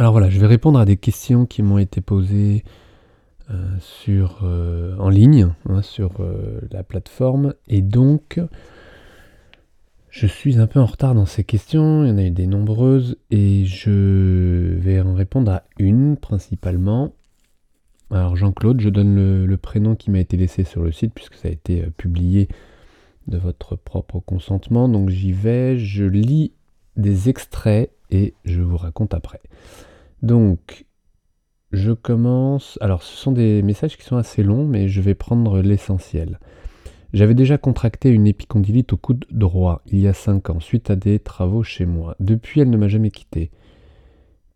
Alors voilà, je vais répondre à des questions qui m'ont été posées euh, euh, en ligne, hein, sur euh, la plateforme. Et donc, je suis un peu en retard dans ces questions. Il y en a eu des nombreuses. Et je vais en répondre à une principalement. Alors Jean-Claude, je donne le, prénom qui m'a été laissé sur le site puisque ça a été publié de votre propre consentement. Donc j'y vais, je lis des extraits et je vous raconte après. Donc, je commence. Alors, ce sont des messages qui sont assez longs, mais je vais prendre l'essentiel. J'avais déjà contracté une épicondylite au coude droit il y a 5 ans, suite à des travaux chez moi. Depuis, elle ne m'a jamais quitté.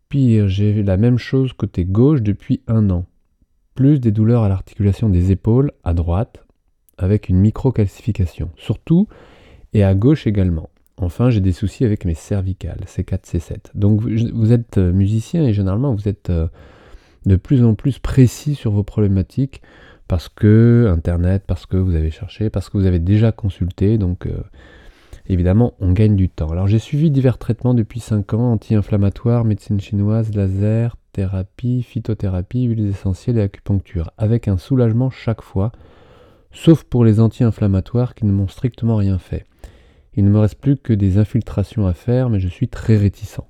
Pire, j'ai la même chose côté gauche depuis un an. Plus des douleurs à l'articulation des épaules, à droite, avec une microcalcification. Surtout, et à gauche également. Enfin, j'ai des soucis avec mes cervicales, C4, C7. Donc vous êtes euh, musicien et généralement vous êtes euh, de plus en plus précis sur vos problématiques parce que Internet, parce que vous avez cherché, parce que vous avez déjà consulté. Donc euh, évidemment, on gagne du temps. Alors j'ai suivi divers traitements depuis 5 ans, anti-inflammatoires, médecine chinoise, laser, thérapie, phytothérapie, huiles essentielles et acupuncture, avec un soulagement chaque fois, sauf pour les anti-inflammatoires qui ne m'ont strictement rien fait. Il ne me reste plus que des infiltrations à faire, mais je suis très réticent.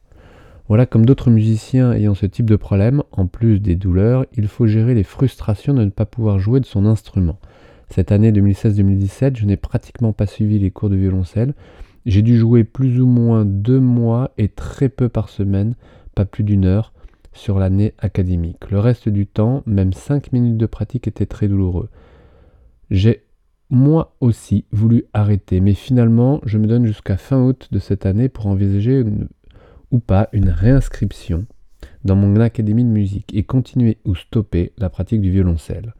Voilà, comme d'autres musiciens ayant ce type de problème, en plus des douleurs, il faut gérer les frustrations de ne pas pouvoir jouer de son instrument. Cette année 2016-2017, je n'ai pratiquement pas suivi les cours de violoncelle. J'ai dû jouer plus ou moins deux mois et très peu par semaine, pas plus d'une heure, sur l'année académique. Le reste du temps, même cinq minutes de pratique étaient très douloureux. J'ai moi aussi voulu arrêter, mais finalement, je me donne jusqu'à fin août de cette année pour envisager ou pas une réinscription dans mon académie de musique et continuer ou stopper la pratique du violoncelle.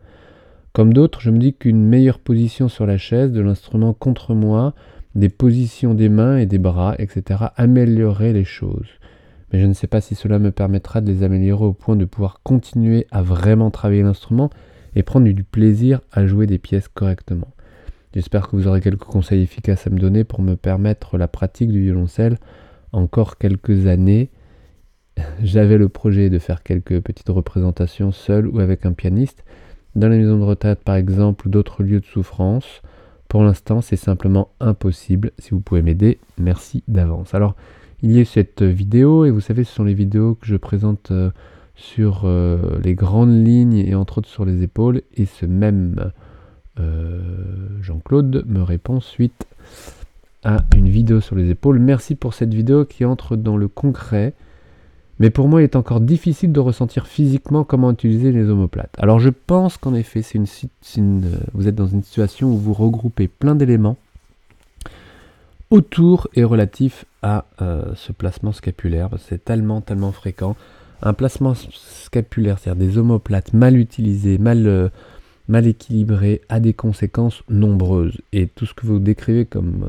Comme d'autres, je me dis qu'une meilleure position sur la chaise, de l'instrument contre moi, des positions des mains et des bras, etc., améliorerait les choses. Mais je ne sais pas si cela me permettra de les améliorer au point de pouvoir continuer à vraiment travailler l'instrument et prendre du plaisir à jouer des pièces correctement. J'espère que vous aurez quelques conseils efficaces à me donner pour me permettre la pratique du violoncelle encore quelques années. J'avais le projet de faire quelques petites représentations seul ou avec un pianiste, dans les maisons de retraite par exemple ou d'autres lieux de souffrance. Pour l'instant, c'est simplement impossible. Si vous pouvez m'aider, merci d'avance. Alors, il y a cette vidéo, et vous savez, ce sont les vidéos que je présente euh, sur euh, les grandes lignes et entre autres sur les épaules. Et ce même Jean-Claude me répond suite à une vidéo sur les épaules. Merci pour cette vidéo qui entre dans le concret. Mais pour moi, il est encore difficile de ressentir physiquement comment utiliser les omoplates. Alors je pense qu'en effet, une, vous êtes dans une situation où vous regroupez plein d'éléments autour et relatif à euh, ce placement scapulaire. C'est tellement, tellement fréquent. Un placement scapulaire, c'est-à-dire des omoplates mal utilisées, mal, euh, mal équilibrées, a des conséquences nombreuses. Et tout ce que vous décrivez comme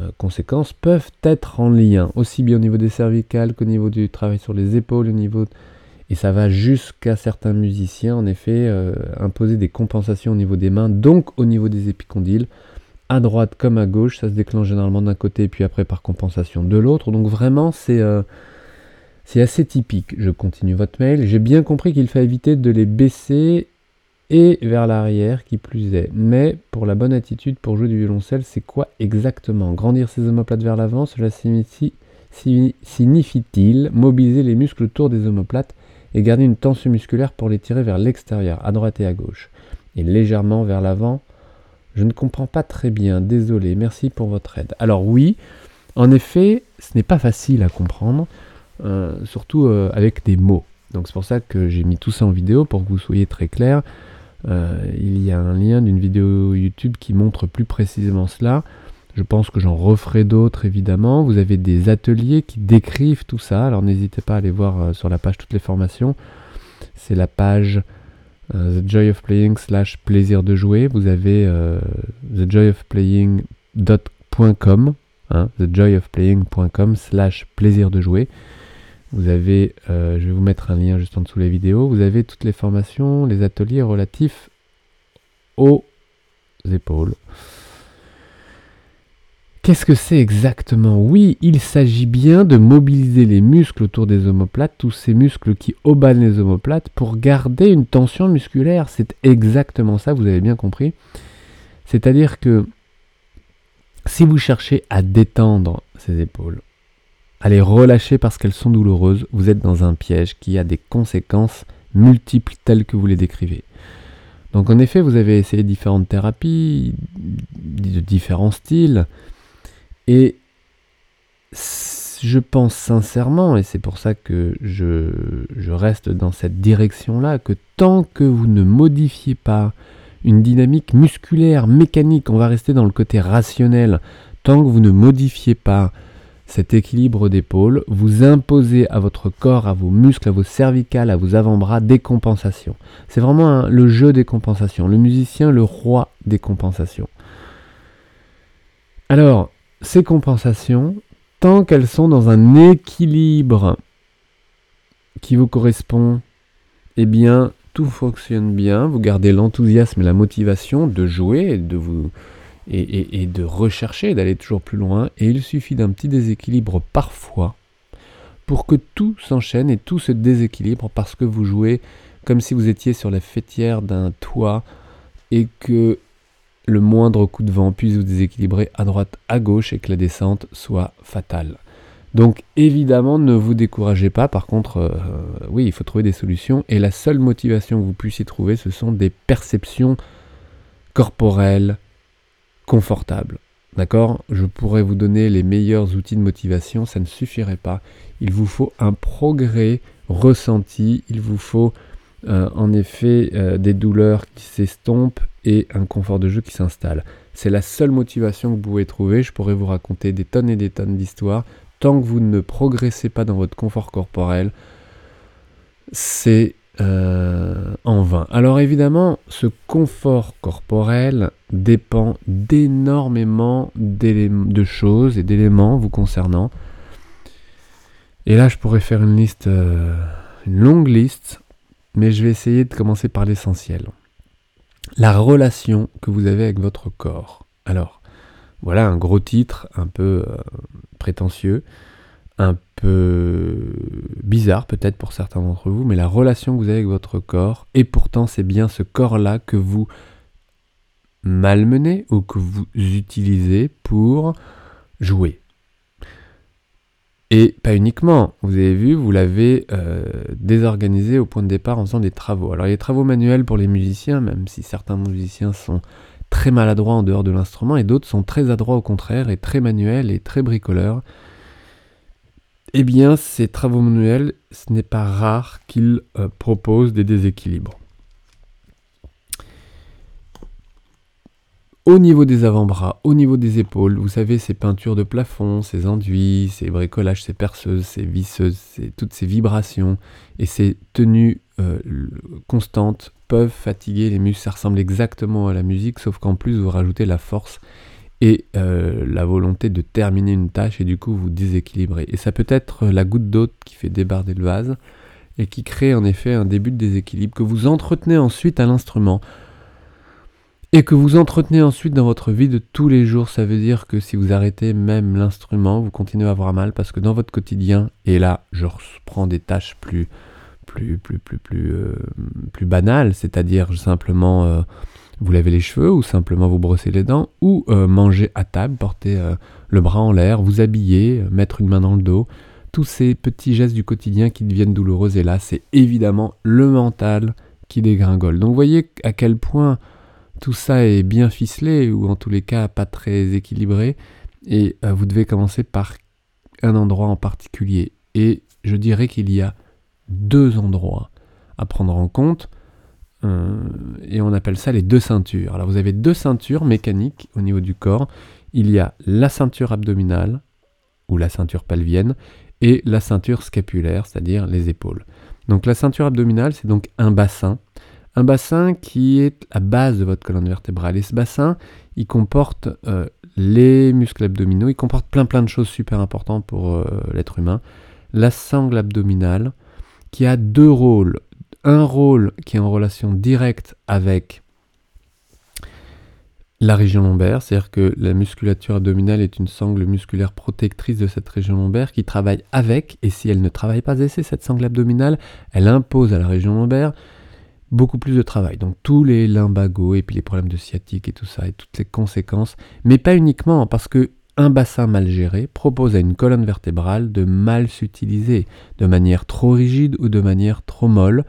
euh, conséquences peuvent être en lien, aussi bien au niveau des cervicales qu'au niveau du travail sur les épaules, au niveau... Et ça va jusqu'à certains musiciens, en effet, imposer des compensations au niveau des mains, donc au niveau des épicondyles à droite comme à gauche, ça se déclenche généralement d'un côté et puis après par compensation de l'autre. Donc vraiment c'est euh, assez typique. Je continue votre mail. J'ai bien compris qu'il fallait éviter de les baisser et vers l'arrière qui plus est. Mais pour la bonne attitude pour jouer du violoncelle, c'est quoi exactement? Grandir ses omoplates vers l'avant, cela signifie-t-il mobiliser les muscles autour des omoplates et garder une tension musculaire pour les tirer vers l'extérieur, à droite et à gauche, et légèrement vers l'avant je ne comprends pas très bien, désolé, merci pour votre aide. Alors oui, en effet, ce n'est pas facile à comprendre, euh, surtout euh, avec des mots. Donc c'est pour ça que j'ai mis tout ça en vidéo pour que vous soyez très clair. Euh, il y a un lien d'une vidéo YouTube qui montre plus précisément cela. Je pense que j'en referai d'autres évidemment. Vous avez des ateliers qui décrivent tout ça. Alors n'hésitez pas à aller voir sur la page toutes les formations. C'est la page euh, the Joy of Playing slash plaisir de jouer. Vous avez euh, thejoyofplaying.com, hein, thejoyofplaying.com slash plaisir de jouer. Vous avez, euh, je vais vous mettre un lien juste en dessous les vidéos. Vous avez toutes les formations, les ateliers relatifs aux épaules. Qu'est-ce que c'est exactement? Oui, il s'agit bien de mobiliser les muscles autour des omoplates, tous ces muscles qui obannent les omoplates, pour garder une tension musculaire. C'est exactement ça, vous avez bien compris. C'est-à-dire que si vous cherchez à détendre ces épaules, à les relâcher parce qu'elles sont douloureuses, vous êtes dans un piège qui a des conséquences multiples telles que vous les décrivez. Donc en effet, vous avez essayé différentes thérapies de différents styles. Et je pense sincèrement, et c'est pour ça que je, je reste dans cette direction-là, que tant que vous ne modifiez pas une dynamique musculaire, mécanique, on va rester dans le côté rationnel, tant que vous ne modifiez pas cet équilibre d'épaule, vous imposez à votre corps, à vos muscles, à vos cervicales, à vos avant-bras des compensations. C'est vraiment le jeu des compensations. Le musicien, le roi des compensations. Alors, ces compensations, tant qu'elles sont dans un équilibre qui vous correspond, eh bien, tout fonctionne bien. Vous gardez l'enthousiasme et la motivation de jouer et de vous et, de rechercher, d'aller toujours plus loin. Et il suffit d'un petit déséquilibre parfois pour que tout s'enchaîne et tout se déséquilibre parce que vous jouez comme si vous étiez sur la fêtière d'un toit et que le moindre coup de vent puisse vous déséquilibrer à droite, à gauche et que la descente soit fatale. Donc évidemment, ne vous découragez pas. Par contre, euh, oui, il faut trouver des solutions. Et la seule motivation que vous puissiez trouver, ce sont des perceptions corporelles confortables. D'accord? Je pourrais vous donner les meilleurs outils de motivation, ça ne suffirait pas. Il vous faut un progrès ressenti, il vous faut euh, en effet euh, des douleurs qui s'estompent et un confort de jeu qui s'installe. C'est la seule motivation que vous pouvez trouver. Je pourrais vous raconter des tonnes et des tonnes d'histoires. Tant que vous ne progressez pas dans votre confort corporel, c'est euh, en vain. Alors évidemment, ce confort corporel dépend d'énormément de choses et d'éléments vous concernant. Et là, je pourrais faire une liste, une longue liste mais je vais essayer de commencer par l'essentiel. La relation que vous avez avec votre corps. Alors, voilà un gros titre un peu euh, prétentieux, un peu bizarre peut-être pour certains d'entre vous, mais la relation que vous avez avec votre corps, et pourtant c'est bien ce corps-là que vous malmenez ou que vous utilisez pour jouer. Et pas uniquement, vous avez vu, vous l'avez euh, désorganisé au point de départ en faisant des travaux. Alors il y a des travaux manuels pour les musiciens, même si certains musiciens sont très maladroits en dehors de l'instrument, et d'autres sont très adroits au contraire, et très manuels et très bricoleurs. Eh bien, ces travaux manuels, ce n'est pas rare qu'ils euh, proposent des déséquilibres. au niveau des avant-bras, au niveau des épaules, vous savez, ces peintures de plafond, ces enduits, ces bricolages, ces perceuses, ces visseuses, toutes ces vibrations et ces tenues euh, constantes peuvent fatiguer les muscles. Ça ressemble exactement à la musique, sauf qu'en plus vous rajoutez la force et euh, la volonté de terminer une tâche et du coup vous déséquilibrez. Et ça peut être la goutte d'eau qui fait débarder le vase et qui crée en effet un début de déséquilibre que vous entretenez ensuite à l'instrument et que vous entretenez ensuite dans votre vie de tous les jours, ça veut dire que si vous arrêtez même l'instrument, vous continuez à avoir mal parce que dans votre quotidien, et là je reprends des tâches plus plus plus plus plus, euh, plus banales, c'est-à-dire simplement euh, vous lavez les cheveux ou simplement vous brossez les dents ou euh, manger à table, porter le bras en l'air, vous habiller, mettre une main dans le dos, tous ces petits gestes du quotidien qui deviennent douloureux et là c'est évidemment le mental qui dégringole. Donc vous voyez à quel point tout ça est bien ficelé ou en tous les cas pas très équilibré et euh, vous devez commencer par un endroit en particulier. Et je dirais qu'il y a deux endroits à prendre en compte euh, et on appelle ça les deux ceintures. Alors vous avez deux ceintures mécaniques au niveau du corps. Il y a la ceinture abdominale ou la ceinture pelvienne et la ceinture scapulaire, c'est-à-dire les épaules. Donc la ceinture abdominale, c'est donc un bassin un bassin qui est la base de votre colonne vertébrale. Et ce bassin, il comporte euh, les muscles abdominaux, il comporte plein plein de choses super importantes pour euh, l'être humain. La sangle abdominale, qui a deux rôles. Un rôle qui est en relation directe avec la région lombaire, c'est-à-dire que la musculature abdominale est une sangle musculaire protectrice de cette région lombaire qui travaille avec, et si elle ne travaille pas assez, cette sangle abdominale, elle impose à la région lombaire beaucoup plus de travail. Donc tous les limbagos et puis les problèmes de sciatique et tout ça et toutes les conséquences, mais pas uniquement parce que un bassin mal géré propose à une colonne vertébrale de mal s'utiliser de manière trop rigide ou de manière trop molle.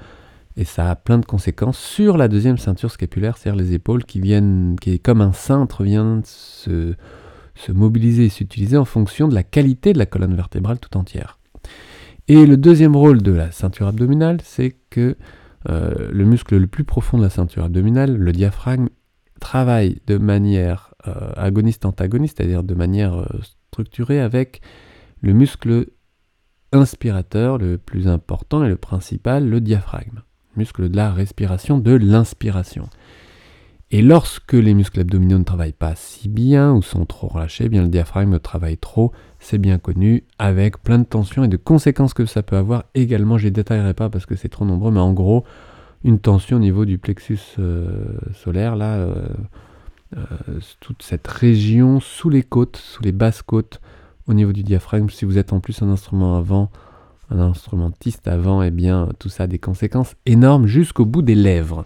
Et ça a plein de conséquences sur la deuxième ceinture scapulaire, c'est-à-dire les épaules qui viennent, qui est comme un cintre, vient se, se mobiliser et s'utiliser en fonction de la qualité de la colonne vertébrale tout entière. Et le deuxième rôle de la ceinture abdominale, c'est que euh, le muscle le plus profond de la ceinture abdominale, le diaphragme, travaille de manière euh, agoniste-antagoniste, c'est-à-dire de manière euh, structurée avec le muscle inspirateur le plus important et le principal, le diaphragme, muscle de la respiration, de l'inspiration. Et lorsque les muscles abdominaux ne travaillent pas si bien ou sont trop relâchés, eh bien le diaphragme travaille trop, c'est bien connu, avec plein de tensions et de conséquences que ça peut avoir également. Je ne détaillerai pas parce que c'est trop nombreux, mais en gros, une tension au niveau du plexus euh, solaire, là, euh, euh, toute cette région sous les côtes, sous les basses côtes, au niveau du diaphragme. Si vous êtes en plus un instrument avant, un instrumentiste avant, eh bien tout ça a des conséquences énormes jusqu'au bout des lèvres.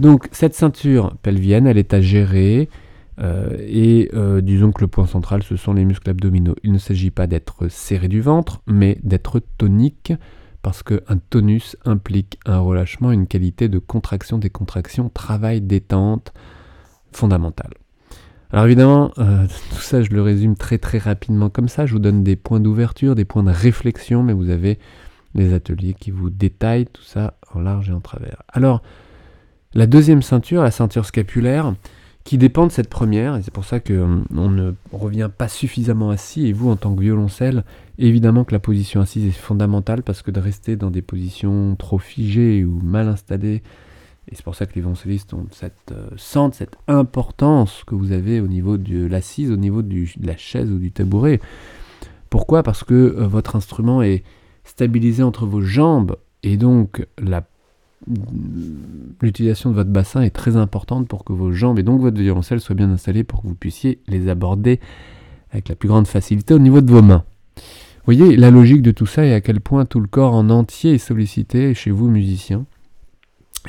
Donc cette ceinture pelvienne, elle est à gérer. Euh, et euh, disons que le point central, ce sont les muscles abdominaux. Il ne s'agit pas d'être serré du ventre, mais d'être tonique, parce qu'un tonus implique un relâchement, une qualité de contraction, des contractions, travail, détente, fondamentale. Alors évidemment, euh, tout ça, je le résume très très rapidement comme ça. Je vous donne des points d'ouverture, des points de réflexion, mais vous avez les ateliers qui vous détaillent tout ça en large et en travers. Alors, la deuxième ceinture, la ceinture scapulaire, qui dépend de cette première, et c'est pour ça qu'on euh, ne revient pas suffisamment assis, et vous en tant que violoncelle, évidemment que la position assise est fondamentale, parce que de rester dans des positions trop figées ou mal installées, et c'est pour ça que les violoncellistes ont cette, euh, cette importance que vous avez au niveau de l'assise, au niveau de la chaise ou du tabouret. Pourquoi? Parce que euh, votre instrument est stabilisé entre vos jambes, et donc la l'utilisation de votre bassin est très importante pour que vos jambes et donc votre violoncelle soient bien installées pour que vous puissiez les aborder avec la plus grande facilité au niveau de vos mains. Vous voyez la logique de tout ça et à quel point tout le corps en entier est sollicité chez vous musiciens.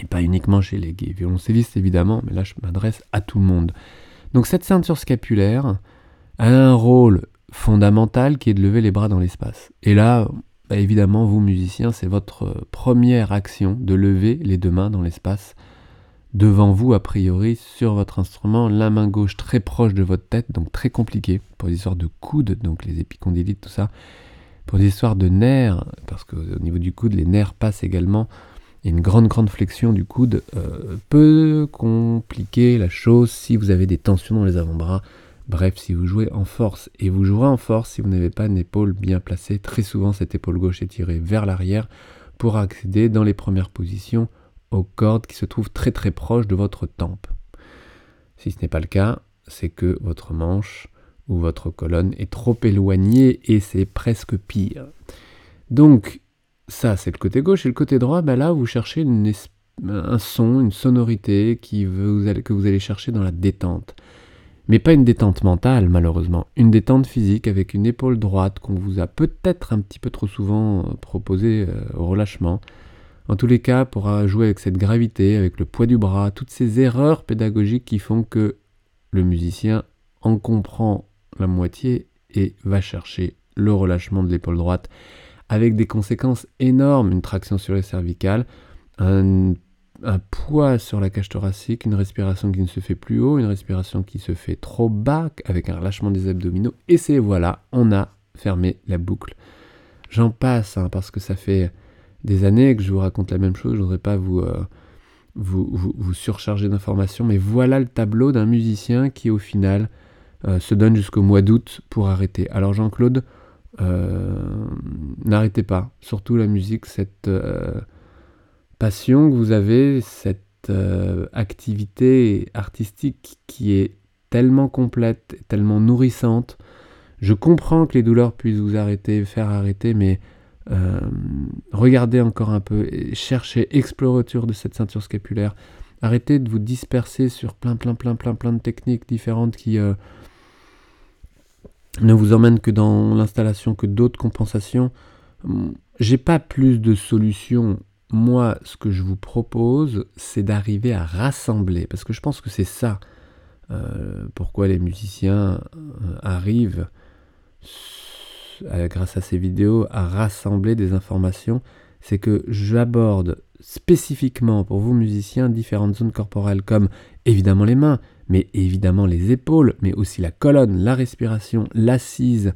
Et pas uniquement chez les violoncellistes évidemment, mais là je m'adresse à tout le monde. Donc cette ceinture scapulaire a un rôle fondamental qui est de lever les bras dans l'espace. Et là, bah, évidemment, vous musiciens, c'est votre euh, première action de lever les deux mains dans l'espace devant vous, a priori, sur votre instrument, la main gauche très proche de votre tête, donc très compliqué pour des histoires de coude, donc les épicondylites, tout ça, pour des histoires de nerfs, parce qu'au niveau du coude, les nerfs passent également, une grande, grande flexion du coude euh, peut compliquer la chose si vous avez des tensions dans les avant-bras, Bref, si vous jouez en force, et vous jouerez en force si vous n'avez pas une épaule bien placée, très souvent cette épaule gauche est tirée vers l'arrière pour accéder dans les premières positions aux cordes qui se trouvent très très proches de votre tempe. Si ce n'est pas le cas, c'est que votre manche ou votre colonne est trop éloignée et c'est presque pire. Donc, ça c'est le côté gauche et le côté droit, ben là vous cherchez un son, une sonorité que vous allez chercher dans la détente. Mais pas une détente mentale, malheureusement. Une détente physique avec une épaule droite qu'on vous a peut-être un petit peu trop souvent euh, proposé euh, au relâchement. En tous les cas, pourra jouer avec cette gravité, avec le poids du bras, toutes ces erreurs pédagogiques qui font que le musicien en comprend la moitié et va chercher le relâchement de l'épaule droite avec des conséquences énormes, une traction sur les cervicales, un poids sur la cage thoracique, une respiration qui ne se fait plus haut, une respiration qui se fait trop bas, avec un relâchement des abdominaux, et c'est voilà, on a fermé la boucle. J'en passe, hein, parce que ça fait des années que je vous raconte la même chose, je ne voudrais pas vous, euh, vous, vous, surcharger d'informations, mais voilà le tableau d'un musicien qui au final euh, se donne jusqu'au mois d'août pour arrêter. Alors Jean-Claude, n'arrêtez pas, surtout la musique, cette passion que vous avez, cette euh, activité artistique qui est tellement complète, tellement nourrissante. Je comprends que les douleurs puissent vous arrêter, faire arrêter, mais euh, regardez encore un peu, cherchez, explorez autour de cette ceinture scapulaire. Arrêtez de vous disperser sur plein, plein, plein, plein, plein de techniques différentes qui euh, ne vous emmènent que dans l'installation que d'autres compensations. J'ai pas plus de solutions. Moi, ce que je vous propose, c'est d'arriver à rassembler, parce que je pense que c'est ça euh, pourquoi les musiciens euh, arrivent, grâce à ces vidéos, à rassembler des informations. C'est que j'aborde spécifiquement pour vous musiciens différentes zones corporelles comme évidemment les mains, mais évidemment les épaules, mais aussi la colonne, la respiration, l'assise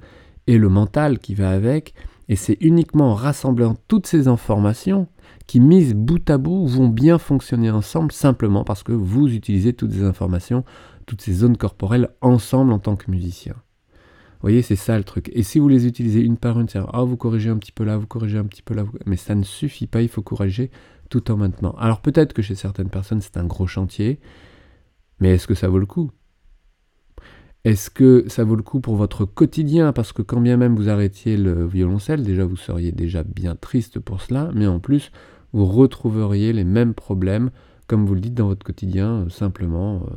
et le mental qui va avec. Et c'est uniquement en rassemblant toutes ces informations qui, mises bout à bout, vont bien fonctionner ensemble simplement parce que vous utilisez toutes ces informations, toutes ces zones corporelles ensemble en tant que musicien. Vous voyez, c'est ça le truc. Et si vous les utilisez une par une, c'est ah, vous corrigez un petit peu là, vous corrigez un petit peu là, mais ça ne suffit pas, il faut corriger tout en maintenant. Alors peut-être que chez certaines personnes, c'est un gros chantier, mais est-ce que ça vaut le coup? Est-ce que ça vaut le coup pour votre quotidien? Parce que quand bien même vous arrêtiez le violoncelle, déjà vous seriez déjà bien triste pour cela, mais en plus, vous retrouveriez les mêmes problèmes, comme vous le dites dans votre quotidien, euh, simplement euh,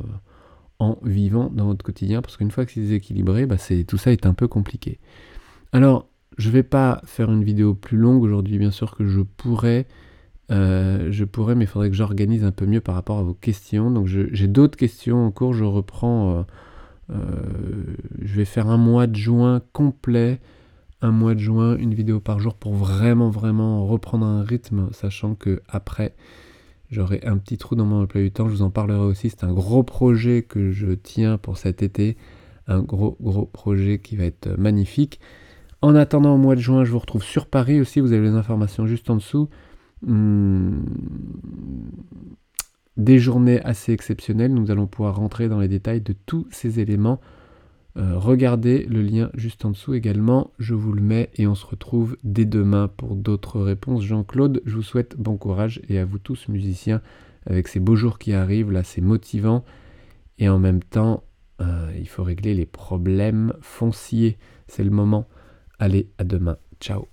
en vivant dans votre quotidien, parce qu'une fois que c'est déséquilibré, bah tout ça est un peu compliqué. Alors, je ne vais pas faire une vidéo plus longue aujourd'hui, bien sûr que je pourrais, euh, je pourrais, mais il faudrait que j'organise un peu mieux par rapport à vos questions. Donc j'ai d'autres questions en cours, je reprends, euh, euh, je vais faire un mois de juin complet, un mois de juin, une vidéo par jour pour vraiment, vraiment reprendre un rythme, sachant que après, j'aurai un petit trou dans mon emploi du temps, je vous en parlerai aussi, c'est un gros projet que je tiens pour cet été, un gros, gros projet qui va être magnifique. En attendant au mois de juin, je vous retrouve sur Paris aussi, vous avez les informations juste en dessous. Hmm. des journées assez exceptionnelles. Nous allons pouvoir rentrer dans les détails de tous ces éléments. Euh, regardez le lien juste en dessous également, je vous le mets et on se retrouve dès demain pour d'autres réponses. Jean-Claude, je vous souhaite bon courage et à vous tous musiciens avec ces beaux jours qui arrivent, là c'est motivant et en même temps euh, il faut régler les problèmes fonciers. C'est le moment. Allez, à demain. Ciao